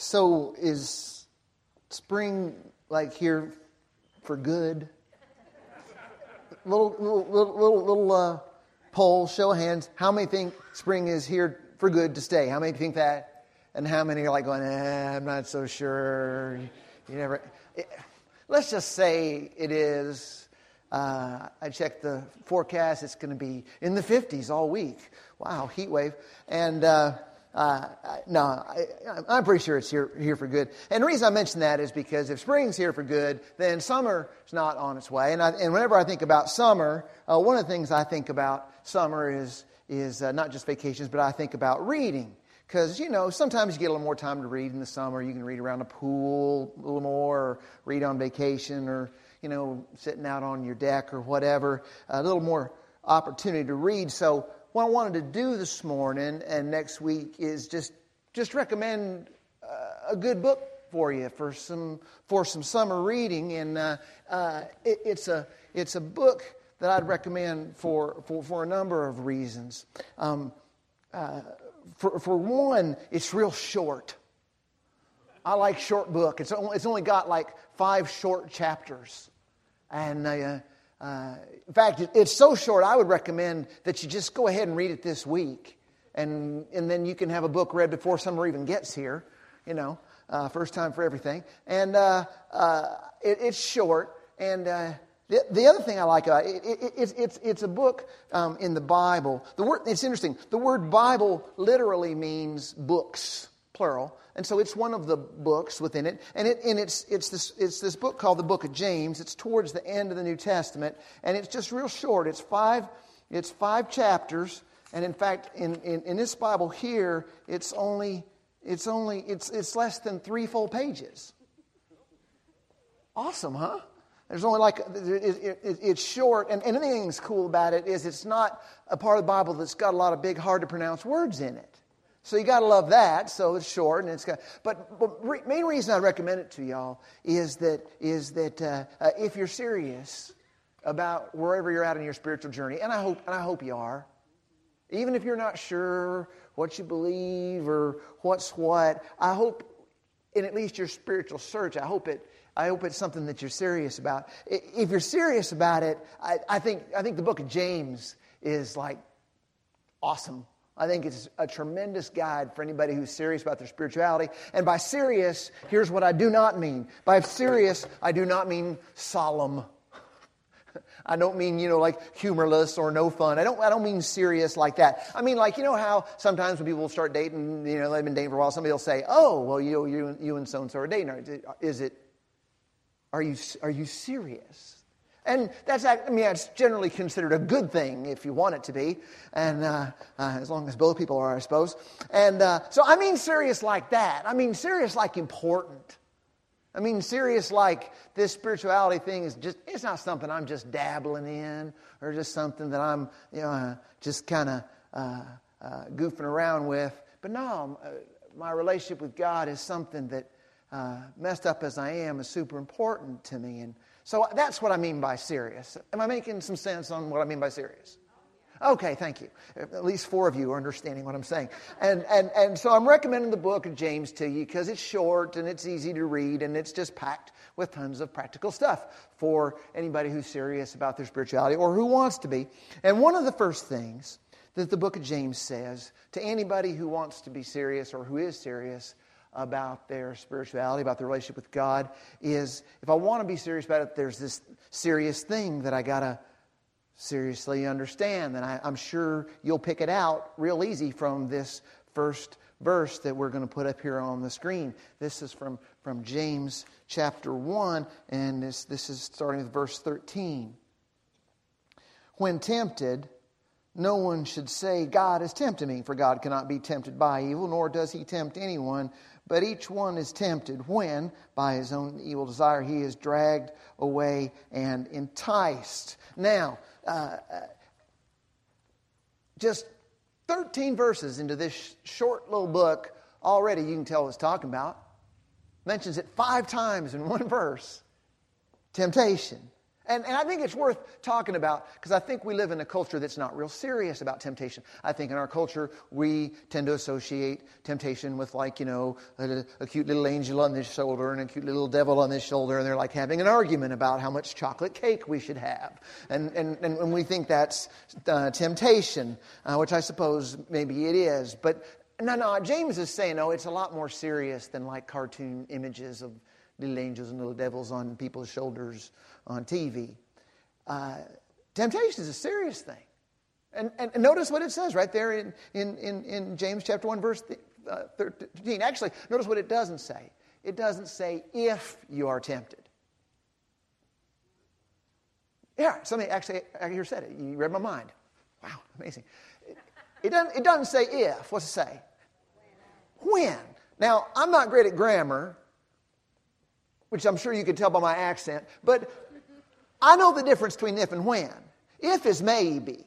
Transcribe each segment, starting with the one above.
So is spring like here for good? Little little little little, uh, poll, show of hands. How many think spring is here for good to stay? How many think that? And how many are like going, eh, I'm not so sure. You never. It, let's just say it is. Uh, I checked the forecast. It's going to be in the 50s all week. Wow, heat wave. And uh, uh, no, I, am pretty sure it's here, here for good. And the reason I mention that is because if spring's here for good, then summer is not on its way. And, I, and whenever I think about summer, uh, one of the things I think about summer is, is uh, not just vacations, but I think about reading. Because, you know, sometimes you get a little more time to read in the summer. You can read around the pool a little more, or read on vacation, or, you know, sitting out on your deck or whatever. A little more opportunity to read. So, what I wanted to do this morning and next week is just just recommend uh, a good book for you for some for some summer reading, and uh, uh, it, it's a it's a book that I'd recommend for for, for a number of reasons. Um, uh, for for one, it's real short. I like short book. It's only, it's only got like five short chapters, and uh, in fact, it's so short, I would recommend that you just go ahead and read it this week. And, and then you can have a book read before summer even gets here, you know, uh, first time for everything. And uh, uh it, it's short. And uh, the, the other thing I like about it, it, it it's, it's, it's a book um, in the Bible. The word, it's interesting. The word Bible literally means books, plural. And so it's one of the books within it. And, it, and it's, it's, this, it's this book called the Book of James. It's towards the end of the New Testament. And it's just real short. It's five, it's five chapters. And in fact, in, in, in this Bible here, it's only, it's only, it's, it's less than three full pages. Awesome, huh? There's only like, it, it, it's short, and, and anything that's cool about it is it's not a part of the Bible that's got a lot of big, hard to pronounce words in it. So you got to love that. So it's short and it's got. But, but re, main reason I recommend it to y'all is that is that uh, uh, if you're serious about wherever you're at in your spiritual journey, and I hope and I hope you are, even if you're not sure what you believe or what's what, I hope in at least your spiritual search, I hope it. I hope it's something that you're serious about. If you're serious about it, I, I think I think the book of James is like awesome I think it's a tremendous guide for anybody who's serious about their spirituality. And by serious, here's what I do not mean. By serious, I do not mean solemn. I don't mean, you know, like humorless or no fun. I don't, I don't mean serious like that. I mean, like, you know how sometimes when people start dating, you know, they've been dating for a while, somebody will say, oh, well, you, you, you and so and so are dating. Is it, are you, are you serious? And that's, I mean, it's generally considered a good thing if you want it to be, and uh, uh, as long as both people are, I suppose. And uh, so I mean serious like that. I mean serious like important. I mean serious like this spirituality thing is just, it's not something I'm just dabbling in or just something that I'm, you know, uh, just kind of uh, uh, goofing around with. But no, my relationship with God is something that, messed up as I am, is super important to me. And so that's what I mean by serious. Am I making some sense on what I mean by serious? Okay, thank you. At least four of you are understanding what I'm saying. And, and, and so I'm recommending the book of James to you because it's short and it's easy to read and it's just packed with tons of practical stuff for anybody who's serious about their spirituality or who wants to be. And one of the first things that the book of James says to anybody who wants to be serious or who is serious about their spirituality, about their relationship with God, is if I want to be serious about it, there's this serious thing that I got to seriously understand. And I, am sure you'll pick it out real easy from this first verse that we're going to put up here on the screen. This is from, from James chapter 1, and this, this is starting with verse 13. When tempted, no one should say, God has tempted me, for God cannot be tempted by evil, nor does he tempt anyone. But each one is tempted when, by his own evil desire, he is dragged away and enticed. Now, uh, uh just 13 verses into this short little book, already you can tell what it's talking about. Mentions it five times in one verse temptation. And, and I think it's worth talking about because I think we live in a culture that's not real serious about temptation. I think in our culture, we tend to associate temptation with, like, you know, a, a cute little angel on this shoulder and a cute little devil on this shoulder, and they're like having an argument about how much chocolate cake we should have. And, and, and we think that's uh, temptation, uh, which I suppose maybe it is. But no, no, James is saying, no, it's a lot more serious than like cartoon images of little angels and little devils on people's shoulders on TV. Uh, temptation is a serious thing. And, and, and, notice what it says right there in, in, in, in James chapter 1, verse uh, 13. Actually, notice what it doesn't say. It doesn't say if you are tempted. Yeah, somebody actually here said it. You read my mind. Wow, amazing. It, doesn't, it doesn't say if. What's it say? When. Now, I'm not great at grammar, which I'm sure you can tell by my accent, but I know the difference between if and when. If is maybe,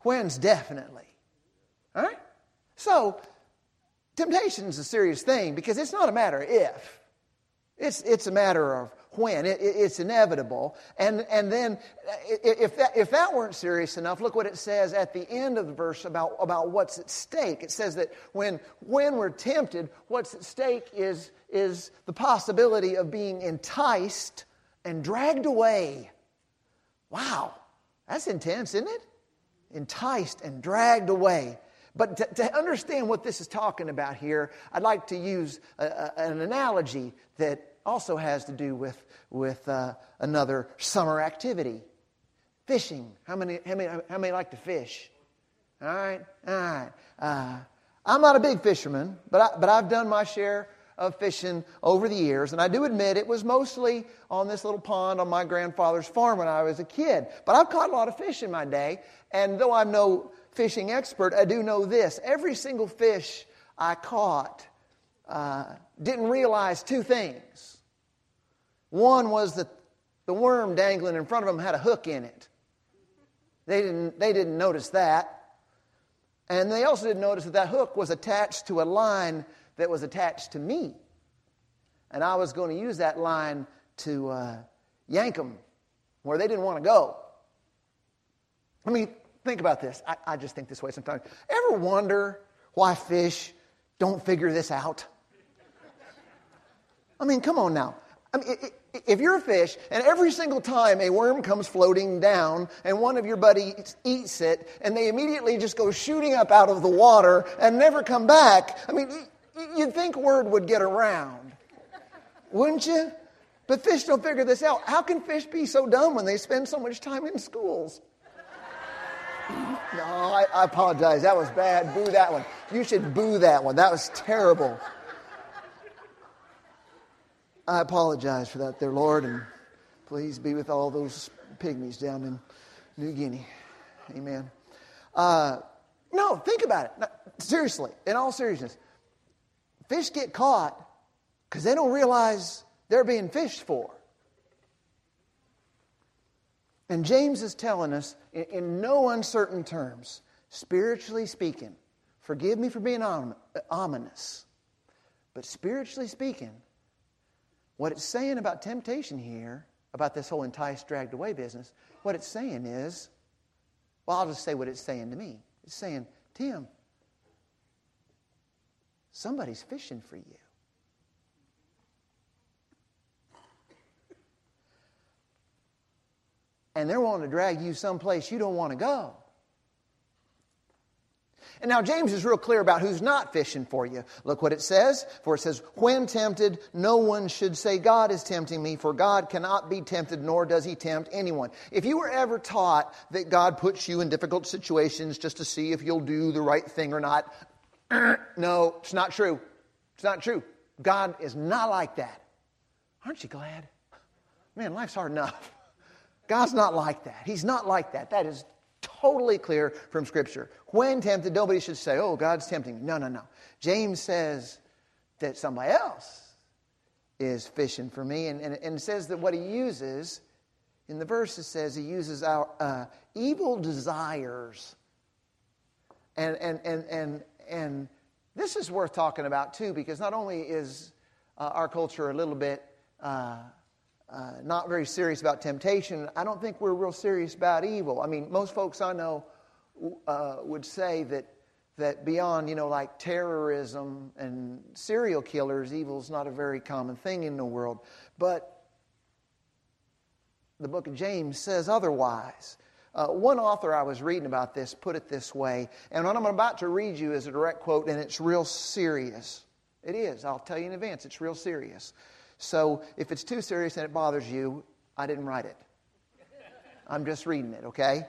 when's definitely. All right? So, temptation is a serious thing because it's not a matter of if, it's, it's a matter of when. It, it, it's inevitable. And, and then, if that, if that weren't serious enough, look what it says at the end of the verse about, about what's at stake. It says that when, when we're tempted, what's at stake is, is the possibility of being enticed and dragged away. Wow, that's intense, isn't it? Enticed and dragged away. But to, to, understand what this is talking about here, I'd like to use a, a, an analogy that also has to do with, with uh, another summer activity fishing. How many, how, many, how many like to fish? All right, all right. Uh, I'm not a big fisherman, but, I, but I've done my share of fishing over the years. And I do admit it was mostly on this little pond on my grandfather's farm when I was a kid. But I've caught a lot of fish in my day. And though I'm no fishing expert, I do know this every single fish I caught uh, didn't realize two things. One was that the worm dangling in front of them had a hook in it. They didn't, they didn't notice that. And they also didn't notice that that hook was attached to a line that was attached to me. And I was going to use that line to uh, yank them where they didn't want to go. I mean, think about this. I, I just think this way sometimes. Ever wonder why fish don't figure this out? I mean, come on now. I mean, if you're a fish and every single time a worm comes floating down and one of your buddies eats it and they immediately just go shooting up out of the water and never come back, I mean, You'd think word would get around, wouldn't you? But fish don't figure this out. How can fish be so dumb when they spend so much time in schools? No, I, I, apologize. That was bad. Boo that one. You should boo that one. That was terrible. I apologize for that, there, Lord, and please be with all those pygmies down in New Guinea. Amen. Uh, no, think about it. No, seriously, in all seriousness, Fish get caught because they don't realize they're being fished for. And James is telling us, in, in no uncertain terms, spiritually speaking, forgive me for being ominous, but spiritually speaking, what it's saying about temptation here, about this whole enticed, dragged away business, what it's saying is, well, I'll just say what it's saying to me. It's saying, Tim, Somebody's fishing for you. And they're wanting to drag you someplace you don't want to go. And now James is real clear about who's not fishing for you. Look what it says. For it says, When tempted, no one should say, God is tempting me, for God cannot be tempted, nor does he tempt anyone. If you were ever taught that God puts you in difficult situations just to see if you'll do the right thing or not, no, it's not true. It's not true. God is not like that. Aren't you glad? Man, life's hard enough. God's not like that. He's not like that. That is totally clear from Scripture. When tempted, nobody should say, oh, God's tempting me. No, no, no. James says that somebody else is fishing for me, and, and, and says that what he uses, in the verse it says he uses our uh, evil desires and, and, and, and, and this is worth talking about too, because not only is uh, our culture a little bit uh, uh, not very serious about temptation. I don't think we're real serious about evil. I mean, most folks I know uh, would say that that beyond, you know, like terrorism and serial killers, evil is not a very common thing in the world. But the book of James says otherwise. Uh, one author I was reading about this put it this way, and what I'm about to read you is a direct quote, and it's real serious. It is. I'll tell you in advance. It's real serious. So if it's too serious and it bothers you, I didn't write it. I'm just reading it, okay?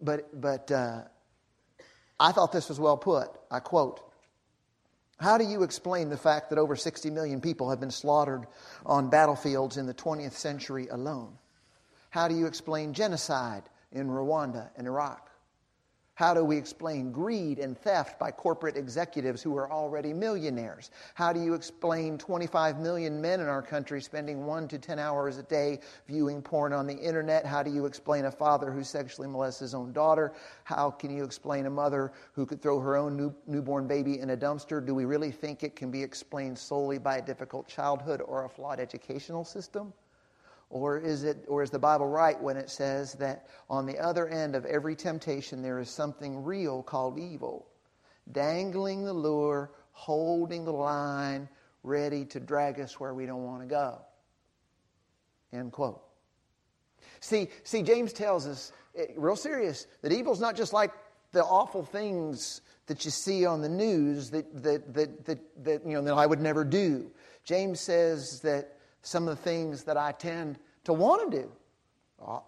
But but uh, I thought this was well put. I quote. How do you explain the fact that over 60 million people have been slaughtered on battlefields in the 20th century alone? How do you explain genocide in Rwanda and Iraq? How do we explain greed and theft by corporate executives who are already millionaires? How do you explain 25 million men in our country spending one to 10 hours a day viewing porn on the internet? How do you explain a father who sexually molests his own daughter? How can you explain a mother who could throw her own new, newborn baby in a dumpster? Do we really think it can be explained solely by a difficult childhood or a flawed educational system? Or is, it, or is the Bible right when it says that on the other end of every temptation there is something real called evil, dangling the lure, holding the line, ready to drag us where we don't want to go? End quote. See, see, James tells us, eh, real serious, that evil's not just like the awful things that you see on the news that, that, that, that, that, you know, that I would never do. James says that some of the things that I tend to want to do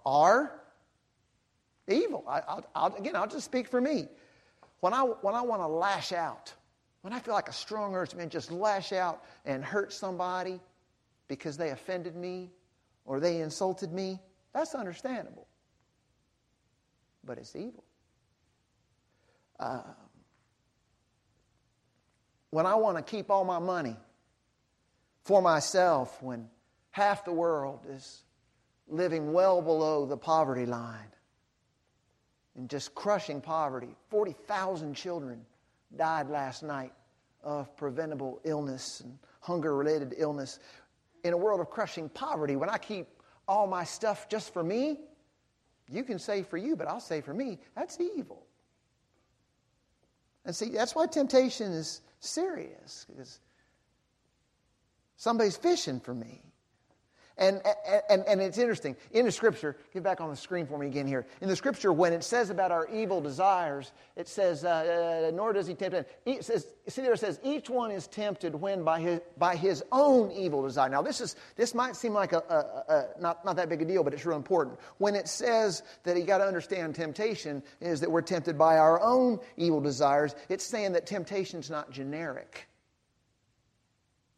are evil. I, I'll, I'll, again, I'll just speak for me. When I, when I want to lash out, when I feel like a strong urge to just lash out and hurt somebody because they offended me or they insulted me, that's understandable. But it's evil. Uh, when I want to keep all my money for myself when half the world is living well below the poverty line and just crushing poverty. 40,000 children died last night of preventable illness and hunger related illness. In a world of crushing poverty, when I keep all my stuff just for me, you can say for you, but I'll say for me, that's evil. And see, that's why temptation is serious, because Somebody's fishing for me. And, and, and it's interesting. In the scripture, get back on the screen for me again here. In the scripture, when it says about our evil desires, it says, uh, uh, nor does he tempt. It says, see there it says, each one is tempted when by his, by his own evil desire. Now, this, is, this might seem like a, a, a, not, not that big a deal, but it's real important. When it says that you got to understand temptation is that we're tempted by our own evil desires, it's saying that temptation's not generic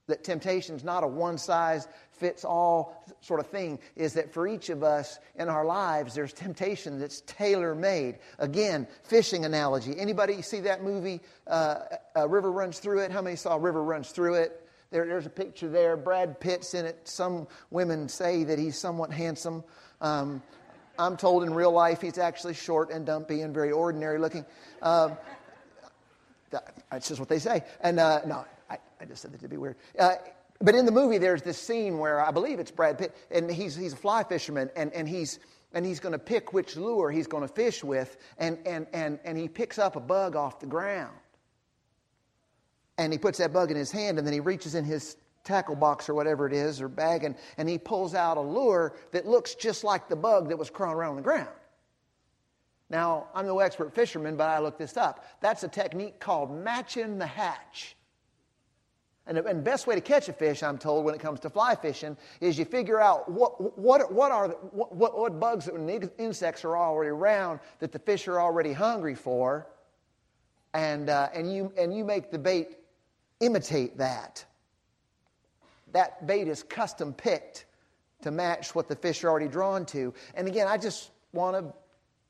that temptation is not a one size fits all sort of thing is that for each of us in our lives there's temptation that's tailor made again fishing analogy. Anybody see that movie uh, a river runs through it? How many saw river runs through it? There, there's a picture there. Brad pitt's in it. Some women say that he's somewhat handsome. Um, i'm told in real life he's actually short and dumpy and very ordinary looking. Um, that's just what they say. And uh, no I, I just said that to be weird. Uh, but in the movie, there's this scene where I believe it's Brad Pitt, and he's, he's a fly fisherman, and, and he's, and he's going to pick which lure he's going to fish with, and, and, and, and he picks up a bug off the ground. And he puts that bug in his hand, and then he reaches in his tackle box or whatever it is, or bag, and, and he pulls out a lure that looks just like the bug that was crawling around on the ground. Now, I'm no expert fisherman, but I looked this up. That's a technique called matching the hatch. And the best way to catch a fish, I'm told, when it comes to fly fishing, is you figure out what, what, what are the, what, what bugs and insects are already around that the fish are already hungry for, and, uh, and, you, and you make the bait imitate that. That bait is custom picked to match what the fish are already drawn to. And again, I just want to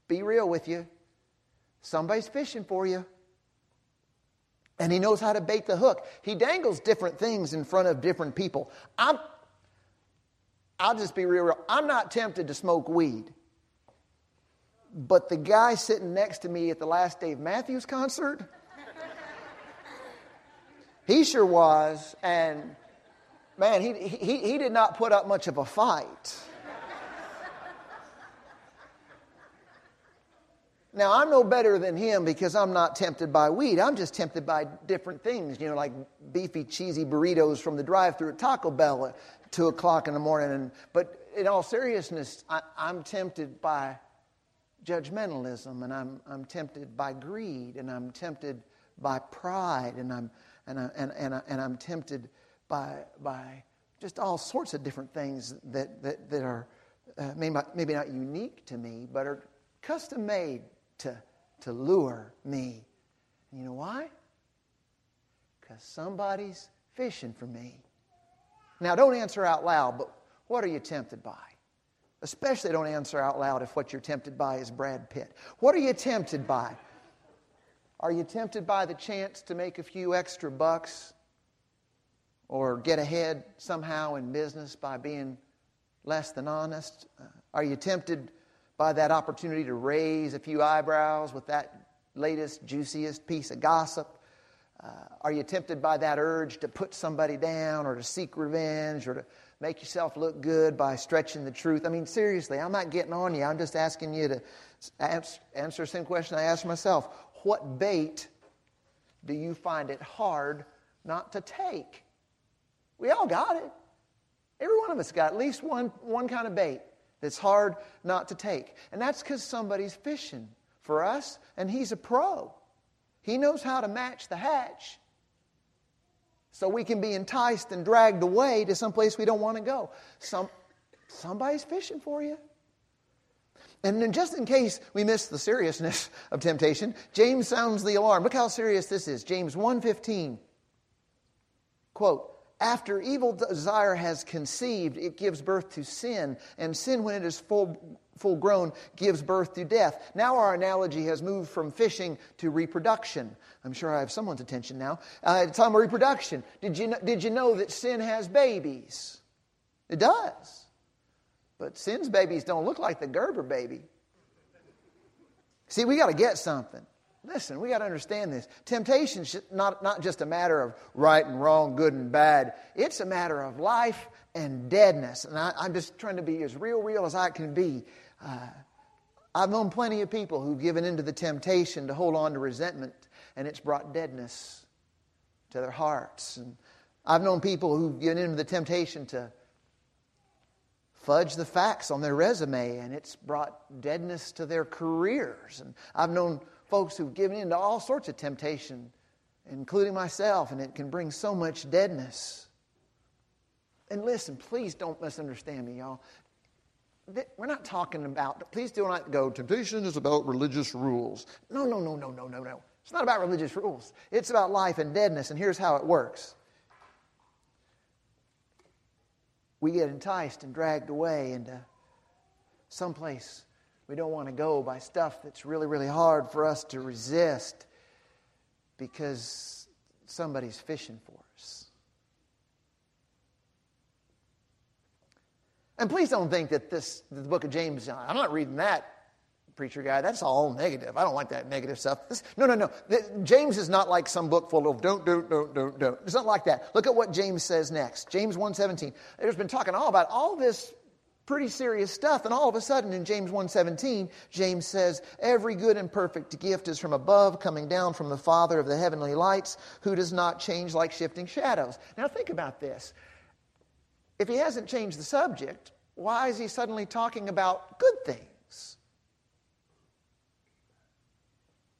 be real with you. Somebody's fishing for you. And he knows how to bait the hook. He dangles different things in front of different people. I'm, I'll just be real, real. I'm not tempted to smoke weed. But the guy sitting next to me at the last Dave Matthews concert, he sure was. And Man, he, he, he did not put up much of a fight. Now, I'm no better than him because I'm not tempted by weed. I'm just tempted by different things, you know, like beefy, cheesy burritos from the drive through at Taco Bell at 2 o'clock in the morning. And, but in all seriousness, I, I'm tempted by judgmentalism, and I'm, I'm tempted by greed, and I'm tempted by pride, and I'm, and, I, and, and, I, and I'm tempted by, by just all sorts of different things that, that, that are uh, maybe, not, maybe not unique to me, but are custom made to, to lure me. You know why? Because somebody's fishing for me. Now, don't answer out loud, but what are you tempted by? Especially don't answer out loud if what you're tempted by is Brad Pitt. What are you tempted by? Are you tempted by the chance to make a few extra bucks or get ahead somehow in business by being less than honest? Uh, are you tempted by that opportunity to raise a few eyebrows with that latest, juiciest piece of gossip? Uh, are you tempted by that urge to put somebody down or to seek revenge or to make yourself look good by stretching the truth? I mean, seriously, I'm not getting on you. I'm just asking you to answer the same question I asked myself. What bait do you find it hard not to take? We all got it. Every one of us got at least one, one kind of bait that's hard not to take. And that's because somebody's fishing for us, and he's a pro. He knows how to match the hatch. So we can be enticed and dragged away to some place we don't want to go. Some, somebody's fishing for you. And then just in case we miss the seriousness of temptation, James sounds the alarm. Look how serious this is. James 1:15. Quote, after evil desire has conceived, it gives birth to sin, and sin, when it is full, full grown, gives birth to death. Now, our analogy has moved from fishing to reproduction. I'm sure I have someone's attention now. Uh, it's on reproduction. Did you, know, did you know that sin has babies? It does. But sin's babies don't look like the Gerber baby. See, we got to get something. Listen, we got to understand this. Temptation is not, not just a matter of right and wrong, good and bad. It's a matter of life and deadness. And I, am just trying to be as real, real as I can be. Uh, I've known plenty of people who've given into the temptation to hold on to resentment, and it's brought deadness to their hearts. And I've known people who've given into the temptation to fudge the facts on their resume, and it's brought deadness to their careers. And I've known folks who've given in to all sorts of temptation, including myself, and it can bring so much deadness. And listen, please don't misunderstand me, y'all. We're not talking about, please do not go, temptation is about religious rules. No, no, no, no, no, no, no. It's not about religious rules. It's about life and deadness, and here's how it works. We get enticed and dragged away into someplace we don't want to go by stuff that's really, really hard for us to resist because somebody's fishing for us. And please don't think that this, the book of James, I'm not reading that preacher guy. That's all negative. I don't like that negative stuff. This, no, no, no. James is not like some book full of don't, don't, don't, don't, don't. It's not like that. Look at what James says next. James 1.17. There's been talking all about all this pretty serious stuff and all of a sudden in James 1:17 James says every good and perfect gift is from above coming down from the father of the heavenly lights who does not change like shifting shadows. Now think about this. If he hasn't changed the subject, why is he suddenly talking about good things?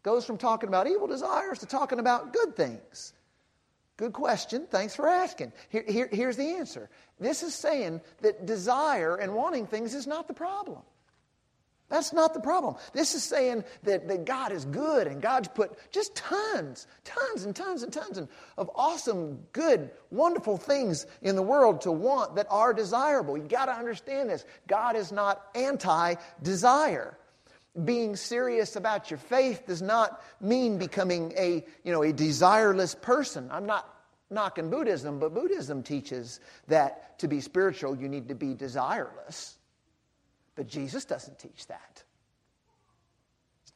Goes from talking about evil desires to talking about good things. Good question. Thanks for asking. Here, here, here's the answer. This is saying that desire and wanting things is not the problem. That's not the problem. This is saying that, that God is good and God's put just tons, tons and tons and tons of awesome, good, wonderful things in the world to want that are desirable. You've got to understand this. God is not anti desire being serious about your faith does not mean becoming a, you know, a desireless person. I'm not knocking Buddhism, but Buddhism teaches that to be spiritual, you need to be desireless. But Jesus doesn't teach that.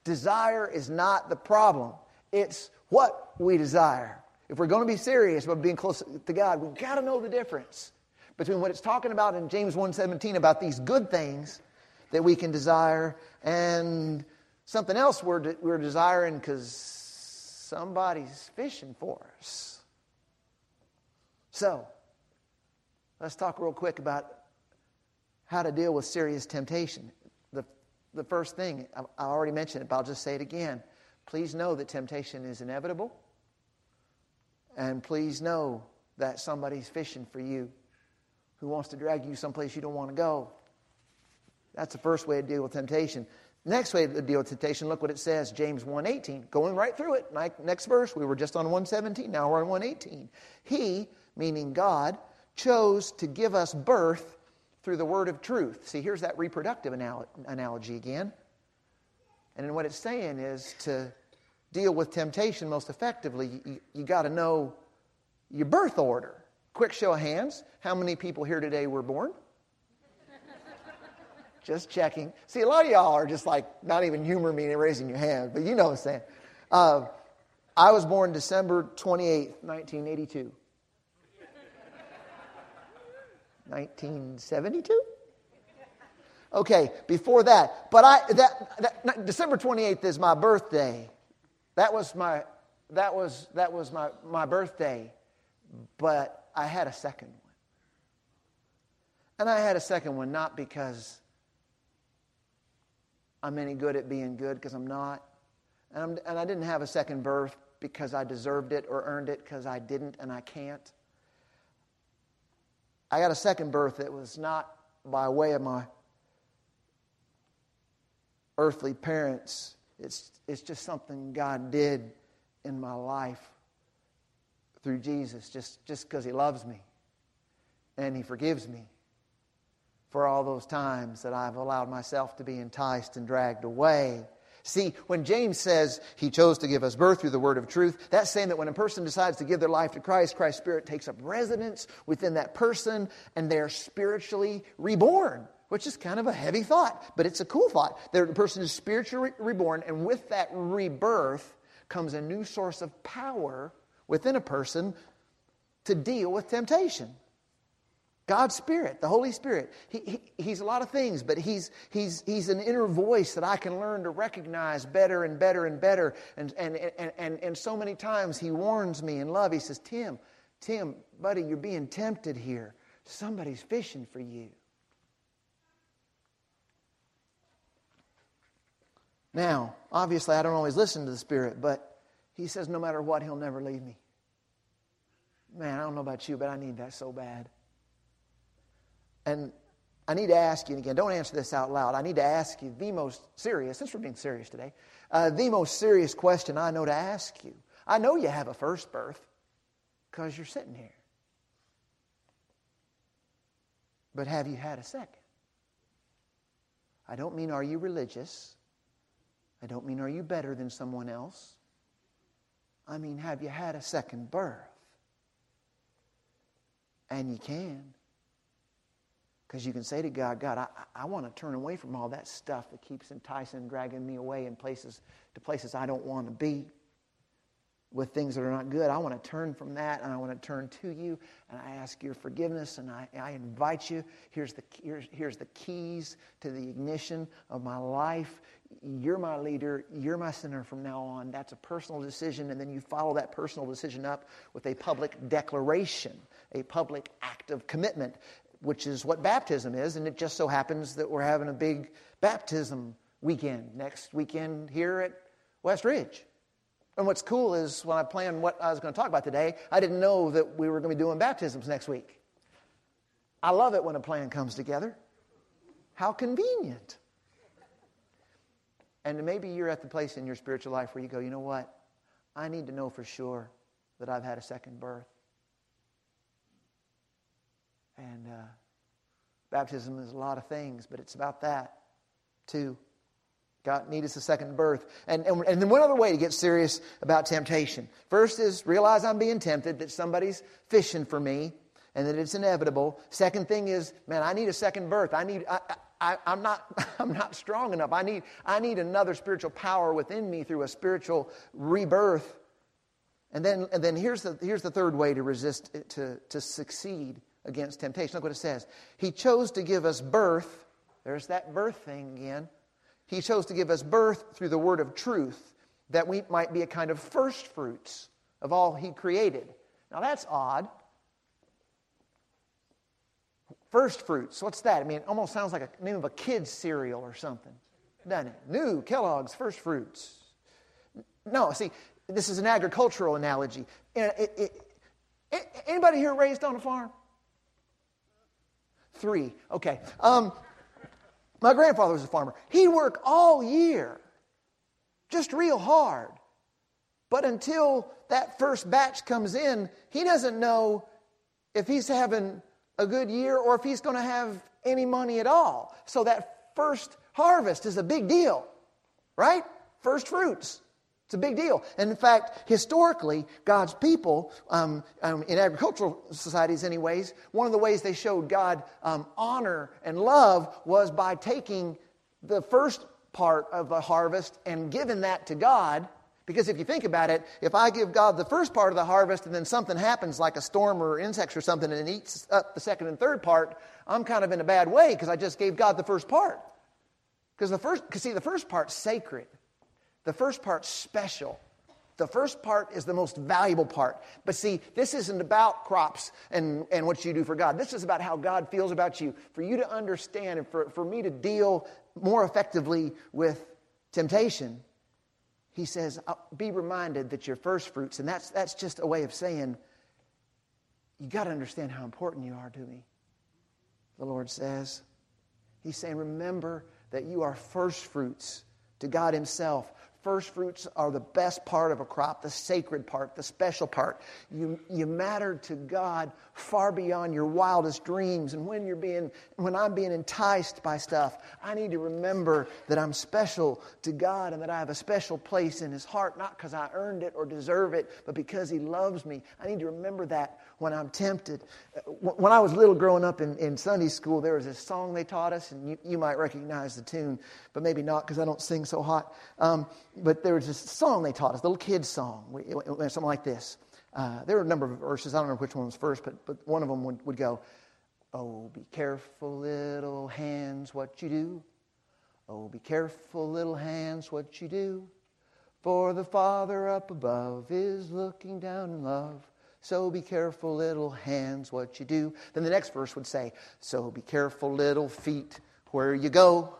Desire is not the problem, it's what we desire. If we're going to be serious about being close to God, we've got to know the difference. between what it's talking about in James 1:17 about these good things that we can desire and something else we're, we're desiring because somebody's fishing for us. So, let's talk real quick about how to deal with serious temptation. The, the first thing, I, I already mentioned it, but I'll just say it again. Please know that temptation is inevitable. And please know that somebody's fishing for you who wants to drag you someplace you don't want to go. That's the first way to deal with temptation. Next way to deal with temptation, look what it says, James 1.18. Going right through it. Next verse, we were just on 117, now we're on 118. He, meaning God, chose to give us birth through the word of truth. See, here's that reproductive analogy again. And what it's saying is to deal with temptation most effectively, you, you got to know your birth order. Quick show of hands. How many people here today were born? Just checking. See, a lot of y'all are just like not even humor me and raising your hand, but you know what I'm saying. Uh, I was born December 28th, 1982. 1972? Okay, before that. But I that, that December 28th is my birthday. That was my that was that was my, my birthday. But I had a second one. And I had a second one not because I'm any good at being good, because I'm not. And, I'm, and I didn't have a second birth because I deserved it or earned it because I didn't and I can't. I got a second birth that was not by way of my earthly parents. It's, it's just something God did in my life through Jesus, just just because He loves me and He forgives me for all those times that I've allowed myself to be enticed and dragged away. See, when James says he chose to give us birth through the word of truth, that's saying that when a person decides to give their life to Christ, Christ's Spirit takes up residence within that person and they're spiritually reborn, which is kind of a heavy thought, but it's a cool thought. The person is spiritually reborn, and with that rebirth comes a new source of power within a person to deal with temptation. God's Spirit, the Holy Spirit. He, he, he's a lot of things, but he's, he's, he's an inner voice that I can learn to recognize better and better and better. And, and, and, and, and so many times he warns me in love. He says, Tim, Tim, buddy, you're being tempted here. Somebody's fishing for you. Now, obviously, I don't always listen to the Spirit, but he says, no matter what, he'll never leave me. Man, I don't know about you, but I need that so bad. And I need to ask you, and again, don't answer this out loud. I need to ask you the most serious, since we're being serious today, uh, the most serious question I know to ask you. I know you have a first birth because you're sitting here. But have you had a second? I don't mean are you religious. I don't mean are you better than someone else. I mean, have you had a second birth? And you can. Because you can say to God, God, I, I want to turn away from all that stuff that keeps enticing, and dragging me away in places to places I don't want to be with things that are not good. I want to turn from that and I want to turn to you and I ask your forgiveness and I, I invite you. Here's the, here's, here's the keys to the ignition of my life. You're my leader. You're my sinner from now on. That's a personal decision. And then you follow that personal decision up with a public declaration, a public act of commitment which is what baptism is. And it just so happens that we're having a big baptism weekend next weekend here at West Ridge. And what's cool is when I planned what I was going to talk about today, I didn't know that we were going to be doing baptisms next week. I love it when a plan comes together. How convenient. And maybe you're at the place in your spiritual life where you go, you know what? I need to know for sure that I've had a second birth. And uh, baptism is a lot of things, but it's about that too. God need us a second birth. And, and, and then one other way to get serious about temptation. First is realize I'm being tempted, that somebody's fishing for me, and that it's inevitable. Second thing is, man, I need a second birth. I need, I, I, I'm, not, I'm not strong enough. I need, I need another spiritual power within me through a spiritual rebirth. And then, and then here's, the, here's the third way to resist, to, to succeed against temptation. Look what it says. He chose to give us birth. There's that birth thing again. He chose to give us birth through the word of truth, that we might be a kind of first fruits of all He created. Now that's odd. First fruits, what's that? I mean, it almost sounds like a name of a kid's cereal or something, doesn't it? New Kellogg's First Fruits. No, see, this is an agricultural analogy. It, it, it, anybody here raised on a farm? Three. Okay. Um, my grandfather was a farmer. He'd work all year, just real hard. But until that first batch comes in, he doesn't know if he's having a good year or if he's going to have any money at all. So that first harvest is a big deal, right? First fruits. It's a big deal. And in fact, historically, God's people, um, um, in agricultural societies, anyways, one of the ways they showed God um, honor and love was by taking the first part of the harvest and giving that to God. Because if you think about it, if I give God the first part of the harvest and then something happens like a storm or insects or something and it eats up the second and third part, I'm kind of in a bad way because I just gave God the first part. Because the first, because see, the first part's sacred. The first part's special. The first part is the most valuable part. But see, this isn't about crops and, and what you do for God. This is about how God feels about you. For you to understand and for, for me to deal more effectively with temptation, he says, uh, be reminded that your first fruits, and that's, that's just a way of saying, you got to understand how important you are to me. The Lord says, He's saying, remember that you are first fruits to God Himself First fruits are the best part of a crop, the sacred part, the special part. You, you matter to God far beyond your wildest dreams. And when you're being, when I'm being enticed by stuff, I need to remember that I'm special to God and that I have a special place in His heart, not because I earned it or deserve it, but because He loves me. I need to remember that when I'm tempted. When I was little growing up in, in Sunday school, there was this song they taught us, and you, you might recognize the tune, but maybe not because I don't sing so hot. Um, but there was this song they taught us, little kid's song, something like this. Uh, there were a number of verses. I don't know which one was first, but, but one of them would, would go, Oh, be careful, little hands, what you do. Oh, be careful, little hands, what you do. For the Father up above is looking down in love. So be careful, little hands, what you do. Then the next verse would say, So be careful, little feet, where you go.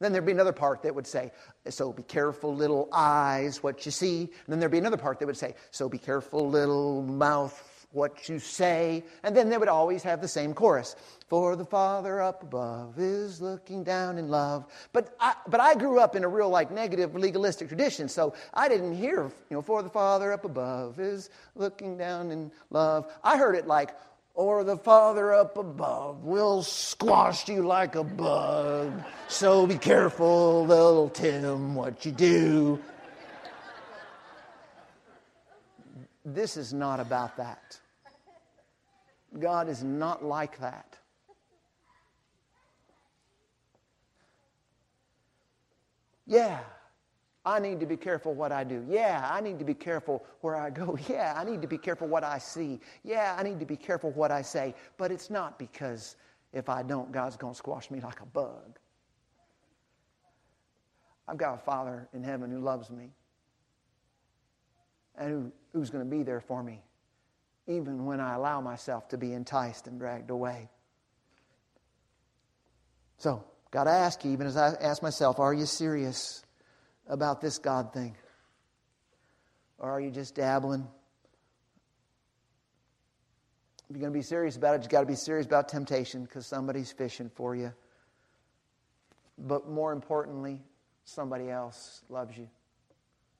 Then there'd be another part that would say, So be careful, little eyes, what you see. And then there'd be another part that would say, So be careful, little mouth, what you say. And then they would always have the same chorus For the Father up above is looking down in love. But I, but I grew up in a real, like, negative legalistic tradition, so I didn't hear, you know, For the Father up above is looking down in love. I heard it like, or the Father up above will squash you like a bug. So be careful, little Tim, what you do. This is not about that. God is not like that. Yeah, I need to be careful what I do. Yeah, I need to be careful where I go. Yeah, I need to be careful what I see. Yeah, I need to be careful what I say. But it's not because if I don't, God's going to squash me like a bug. I've got a Father in heaven who loves me and who, who's going to be there for me, even when I allow myself to be enticed and dragged away. So, got to ask you, even as I ask myself, are you serious? about this God thing? Or are you just dabbling? If you're going to be serious about it, you've got to be serious about temptation because somebody's fishing for you. But more importantly, somebody else loves you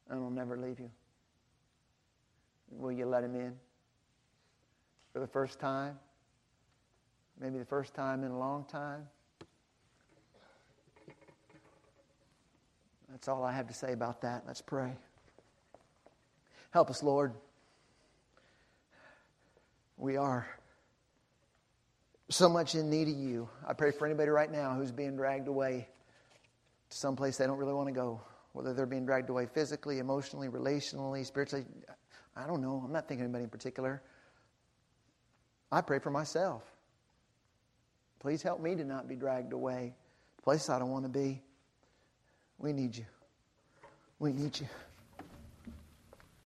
and will never leave you. Will you let him in? For the first time? Maybe the first time in a long time? That's all I have to say about that. Let's pray. Help us, Lord. We are so much in need of you. I pray for anybody right now who's being dragged away to some place they don't really want to go, whether they're being dragged away physically, emotionally, relationally, spiritually. I don't know. I'm not thinking anybody in particular. I pray for myself. Please help me to not be dragged away, the place I don't want to be. We need you. We need you.